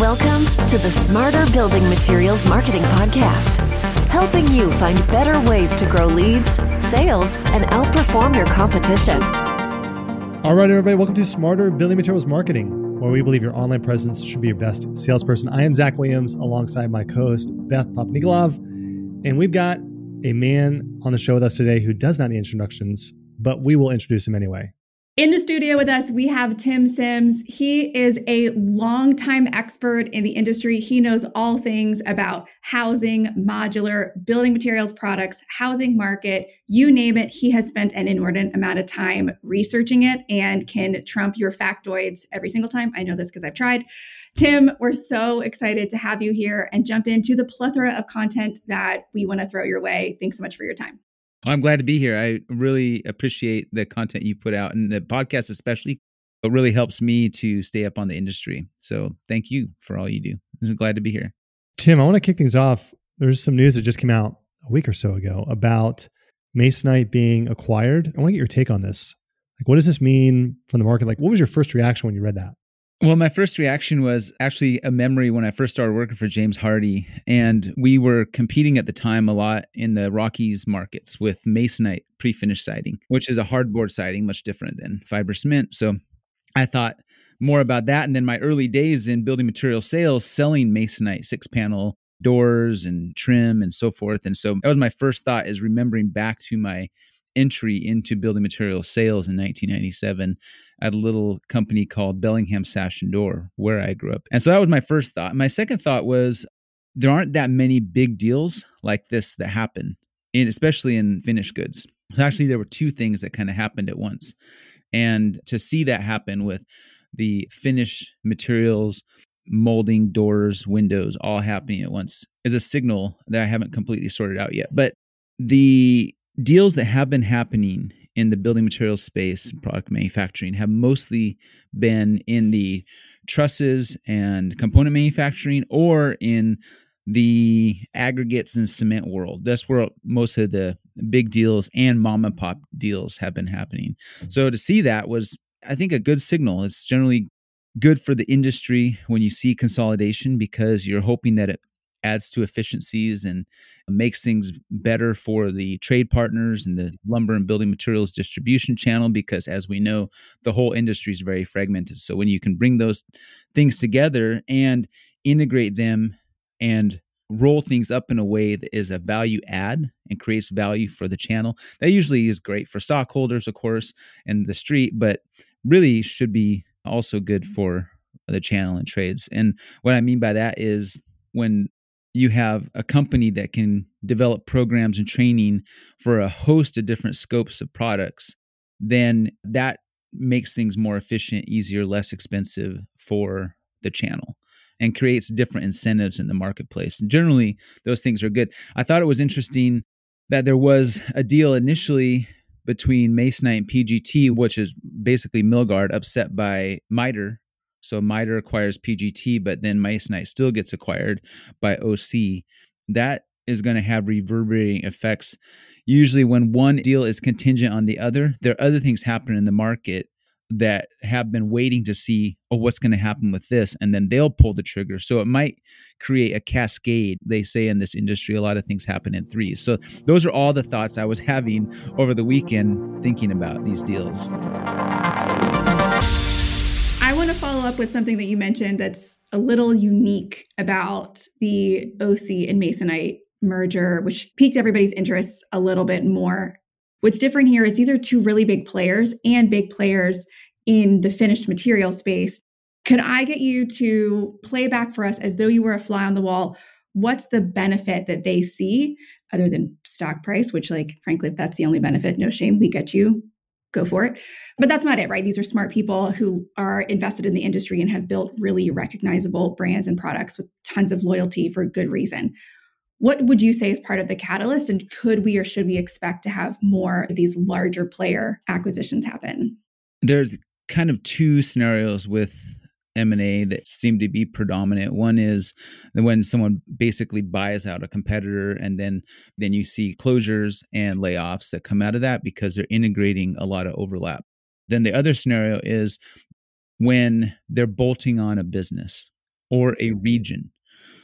Welcome to the Smarter Building Materials Marketing Podcast, helping you find better ways to grow leads, sales, and outperform your competition. All right, everybody, welcome to Smarter Building Materials Marketing, where we believe your online presence should be your best salesperson. I am Zach Williams alongside my co host, Beth Popnikolov, and we've got a man on the show with us today who does not need introductions, but we will introduce him anyway. In the studio with us, we have Tim Seims. He is a longtime expert in the industry. He knows all things about housing, modular, building materials products, housing market, you name it. He has spent an inordinate amount of time researching it and can trump your factoids every single time. I know this because I've tried. Tim, we're so excited to have you here and jump into the plethora of content that we want to throw your way. Thanks so much for your time. I'm glad to be here. I really appreciate the content you put out and the podcast, especially. It really helps me to stay up on the industry. So thank you for all you do. I'm glad to be here. Tim, I want to kick things off. There's some news that just came out a week or so ago about Masonite being acquired. I want to get your take on this. Like, what does this mean from the market? Like, what was your first reaction when you read that? Well, my first reaction was actually a memory when I first started working for James Hardie. And we were competing at the time a lot in the Rockies markets with Masonite pre finished siding, which is a hardboard siding, much different than fiber cement. So I thought more about that. And then my early days in building material sales, selling Masonite six panel doors and trim and so forth. And so that was my first thought is remembering back to my entry into building material sales in 1997 at a little company called Bellingham Sash and Door, where I grew up. And so that was my first thought. My second thought was there aren't that many big deals like this that happen, in, especially in finished goods. So actually, there were two things that kind of happened at once. And to see that happen with the finished materials, molding, doors, windows, all happening at once is a signal that I haven't completely sorted out yet. But the deals that have been happening in the building materials space, product manufacturing, have mostly been in the trusses and component manufacturing or in the aggregates and cement world. That's where most of the big deals and mom and pop deals have been happening. So to see that was, I think, a good signal. It's generally good for the industry when you see consolidation because you're hoping that it adds to efficiencies and makes things better for the trade partners and the lumber and building materials distribution channel because as we know the whole industry is very fragmented. So when you can bring those things together and integrate them and roll things up in a way that is a value add and creates value for the channel that usually is great for stockholders of course and the street but really should be also good for the channel and trades. And what i mean by that is when you have a company that can develop programs and training for a host of different scopes of products, then that makes things more efficient, easier, less expensive for the channel and creates different incentives in the marketplace. And generally, those things are good. I thought it was interesting that there was a deal initially between Masonite and PGT, which is basically Milgard upset by MITER so MITER acquires PGT, but then Masonite still gets acquired by OC. That is going to have reverberating effects. Usually, when one deal is contingent on the other, there are other things happening in the market that have been waiting to see, oh, what's going to happen with this? And then they'll pull the trigger. So it might create a cascade. They say in this industry, a lot of things happen in threes. So those are all the thoughts I was having over the weekend thinking about these deals. To follow up with something that you mentioned that's a little unique about the OC and Masonite merger, which piqued everybody's interest a little bit more. What's different here is these are two really big players and big players in the finished material space. Could I get you to play back for us as though you were a fly on the wall? What's the benefit that they see other than stock price, which, like, frankly, if that's the only benefit, no shame, we get you go for it. But that's not it, right? These are smart people who are invested in the industry and have built really recognizable brands and products with tons of loyalty for good reason. What would you say is part of the catalyst? And could we or should we expect to have more of these larger player acquisitions happen? There's kind of two scenarios with M&A that seem to be predominant. One is when someone basically buys out a competitor and then then you see closures and layoffs that come out of that because they're integrating a lot of overlap. Then the other scenario is when they're bolting on a business or a region.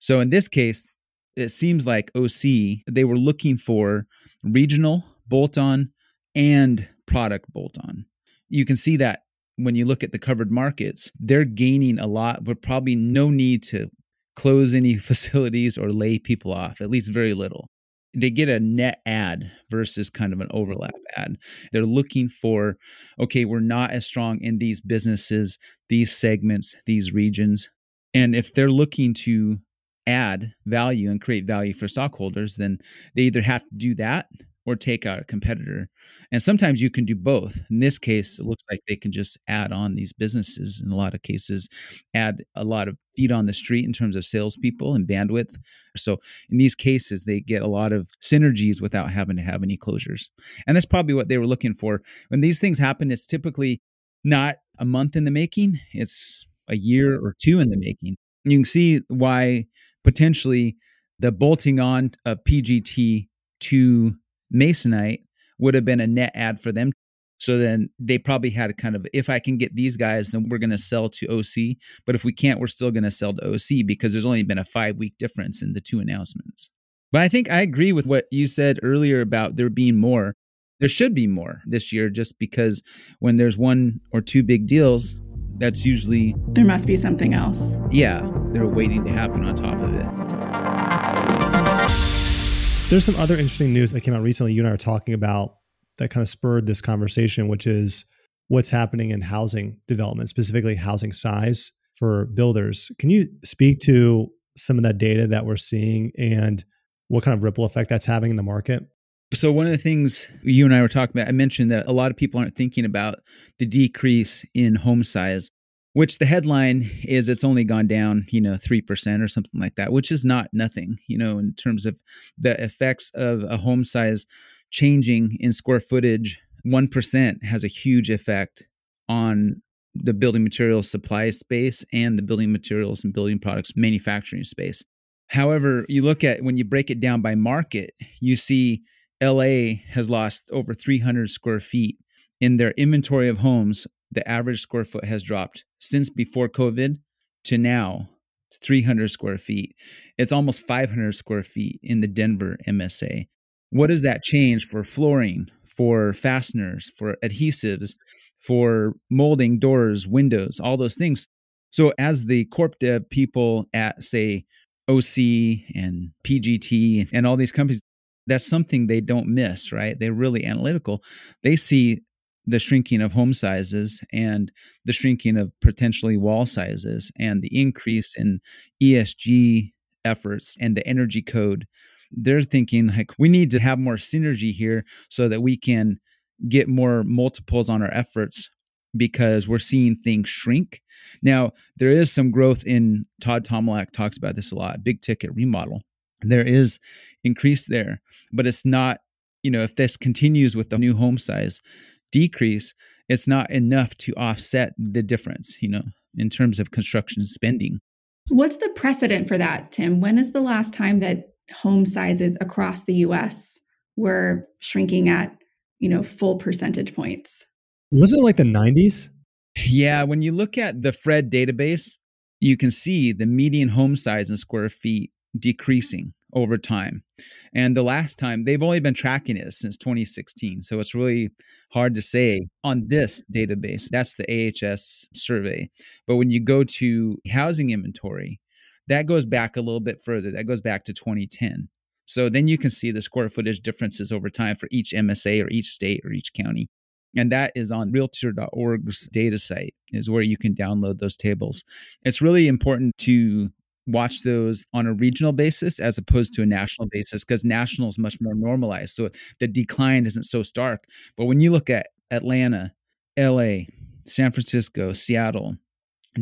So in this case, it seems like OC, they were looking for regional bolt on and product bolt on. You can see that when you look at the covered markets, they're gaining a lot, but probably no need to close any facilities or lay people off, at least very little. They get a net add versus kind of an overlap add. They're looking for, okay, we're not as strong in these businesses, these segments, these regions. And if they're looking to add value and create value for stockholders, then they either have to do that or take out a competitor. And sometimes you can do both. In this case, it looks like they can just add on these businesses in a lot of cases, add a lot of feet on the street in terms of salespeople and bandwidth. So in these cases, they get a lot of synergies without having to have any closures. And that's probably what they were looking for. When these things happen, it's typically not a month in the making, it's a year or two in the making. And you can see why potentially the bolting on of PGT to Masonite would have been a net add for them. So then they probably had a kind of if I can get these guys, then we're going to sell to OC. But if we can't, we're still going to sell to OC because there's only been a five week difference in the two announcements. But I think I agree with what you said earlier about there being more. There should be more this year just because when there's one or two big deals, that's usually. There must be something else. Yeah, they're waiting to happen on top of it. There's some other interesting news that came out recently. You and I were talking about that kind of spurred this conversation, which is what's happening in housing development, specifically housing size for builders. Can you speak to some of that data that we're seeing and what kind of ripple effect that's having in the market? So, one of the things you and I were talking about, I mentioned that a lot of people aren't thinking about the decrease in home size which the headline is it's only gone down, you know, 3% or something like that, which is not nothing, you know, in terms of the effects of a home size changing in square footage. 1% has a huge effect on the building materials supply space and the building materials and building products manufacturing space. However, you look at when you break it down by market, you see LA has lost over 300 square feet in their inventory of homes the average square foot has dropped since before COVID to now 300 square feet. It's almost 500 square feet in the Denver MSA. What does that change for flooring, for fasteners, for adhesives, for molding doors, windows, all those things? So, as the corp dev people at, say, OC and PGT and all these companies, that's something they don't miss, right? They're really analytical. They see the shrinking of home sizes and the shrinking of potentially wall sizes and the increase in ESG efforts and the energy code, they're thinking like we need to have more synergy here so that we can get more multiples on our efforts because we're seeing things shrink. Now, there is some growth in Todd Tomalak talks about this a lot, big ticket remodel. There is increase there, but it's not, you know, if this continues with the new home size, decrease, it's not enough to offset the difference, you know, in terms of construction spending. What's the precedent for that, Tim? When is the last time that home sizes across the US were shrinking at, you know, full percentage points? Wasn't it like the 90s? Yeah, when you look at the Fred database, you can see the median home size in square feet decreasing over time. And the last time they've only been tracking it since 2016. So it's really hard to say on this database. That's the AHS survey. But when you go to housing inventory, that goes back a little bit further. That goes back to 2010. So then you can see the square footage differences over time for each MSA or each state or each county. And that is on realtor.org's data site, is where you can download those tables. It's really important to watch those on a regional basis as opposed to a mm-hmm. national basis because national is much more normalized. So the decline isn't so stark. But when you look at Atlanta, LA, San Francisco, Seattle,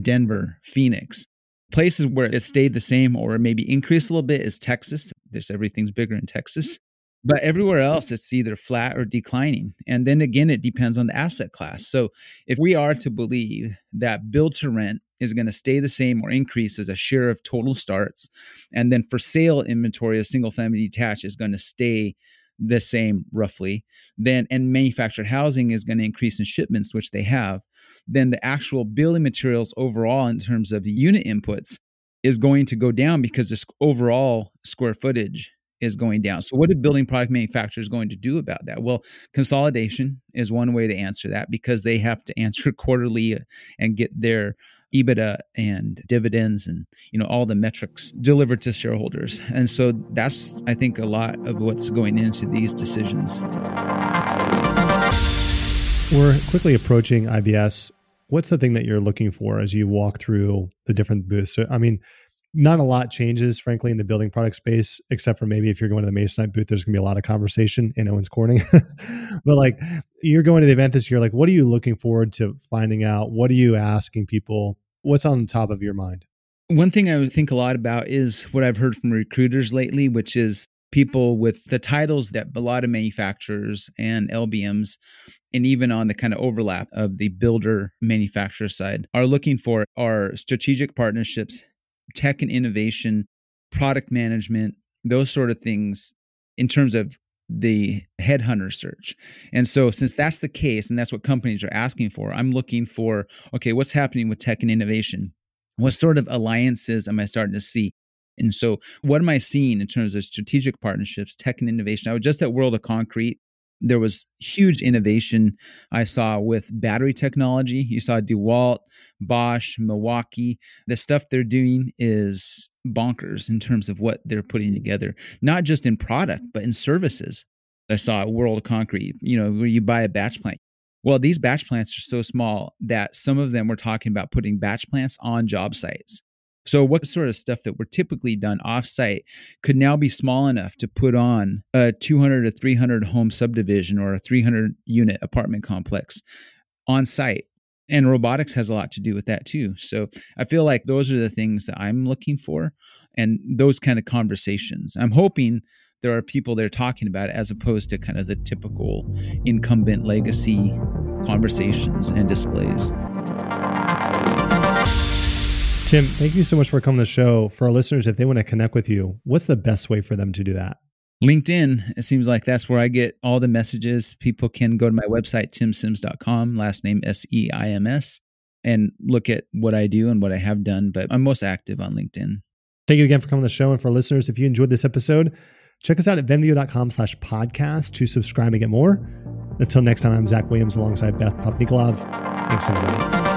Denver, Phoenix, places where it stayed the same or maybe increased a little bit is Texas. There's everything's bigger in mm-hmm. Texas. But everywhere else, it's either flat or declining. And then again, it depends on the asset class. So if we are to believe that build to rent is going to stay the same or increase as a share of total starts. And then for sale inventory, a single family detached is going to stay the same roughly. Then, and manufactured housing is going to increase in shipments, which they have. Then the actual building materials overall, in terms of the unit inputs, is going to go down because this overall square footage is going down. So, what are building product manufacturers going to do about that? Well, consolidation is one way to answer that because they have to answer quarterly and get their EBITDA and dividends and you know all the metrics delivered to shareholders. And so that's I think a lot of what's going into these decisions. We're quickly approaching IBS. What's the thing that you're looking for as you walk through the different booths? I mean, not a lot changes, frankly, in the building product space, except for maybe if you're going to the Masonite booth, there's going to be a lot of conversation in Owens Corning. but like you're going to the event this year, like what are you looking forward to finding out? What are you asking people? What's on the top of your mind? One thing I would think a lot about is what I've heard from recruiters lately, which is people with the titles that a lot of manufacturers and LBMs and even on the kind of overlap of the builder manufacturer side are looking for are strategic partnerships tech and innovation, product management, those sort of things in terms of the headhunter search. And so, since that's the case, and that's what companies are asking for, I'm looking for okay, what's happening with tech and innovation? What sort of alliances am I starting to see? And so, what am I seeing in terms of strategic partnerships, tech and innovation? I was just at World of Concrete there was huge innovation I saw with battery technology. You saw DeWalt, Bosch, Milwaukee. The stuff they're doing is bonkers in terms of what they're putting together, not just in product, but in services. I saw World Concrete, you know, where you buy a batch plant. Well, these batch plants are so small that some of them were talking about putting batch plants on job sites. So, what sort of stuff that were typically done offsite could now be small enough to put on a 200 to 300 home subdivision or a 300 unit apartment complex on site? And robotics has a lot to do with that too. So, I feel like those are the things that I'm looking for and those kind of conversations. I'm hoping there are people there talking about it as opposed to kind of the typical incumbent legacy conversations and displays. Tim, thank you so much for coming to the show. For our listeners, if they want to connect with you, what's the best way for them to do that? LinkedIn, it seems like that's where I get all the messages. People can go to my website, timseims.com, last name S E I M S, and look at what I do and what I have done. But I'm most active on LinkedIn. Thank you again for coming to the show. And for listeners, if you enjoyed this episode, check us out at venveo.com slash podcast to subscribe and get more. Until next time, I'm Zach Williams alongside Beth Popnikolov. Thanks, everybody.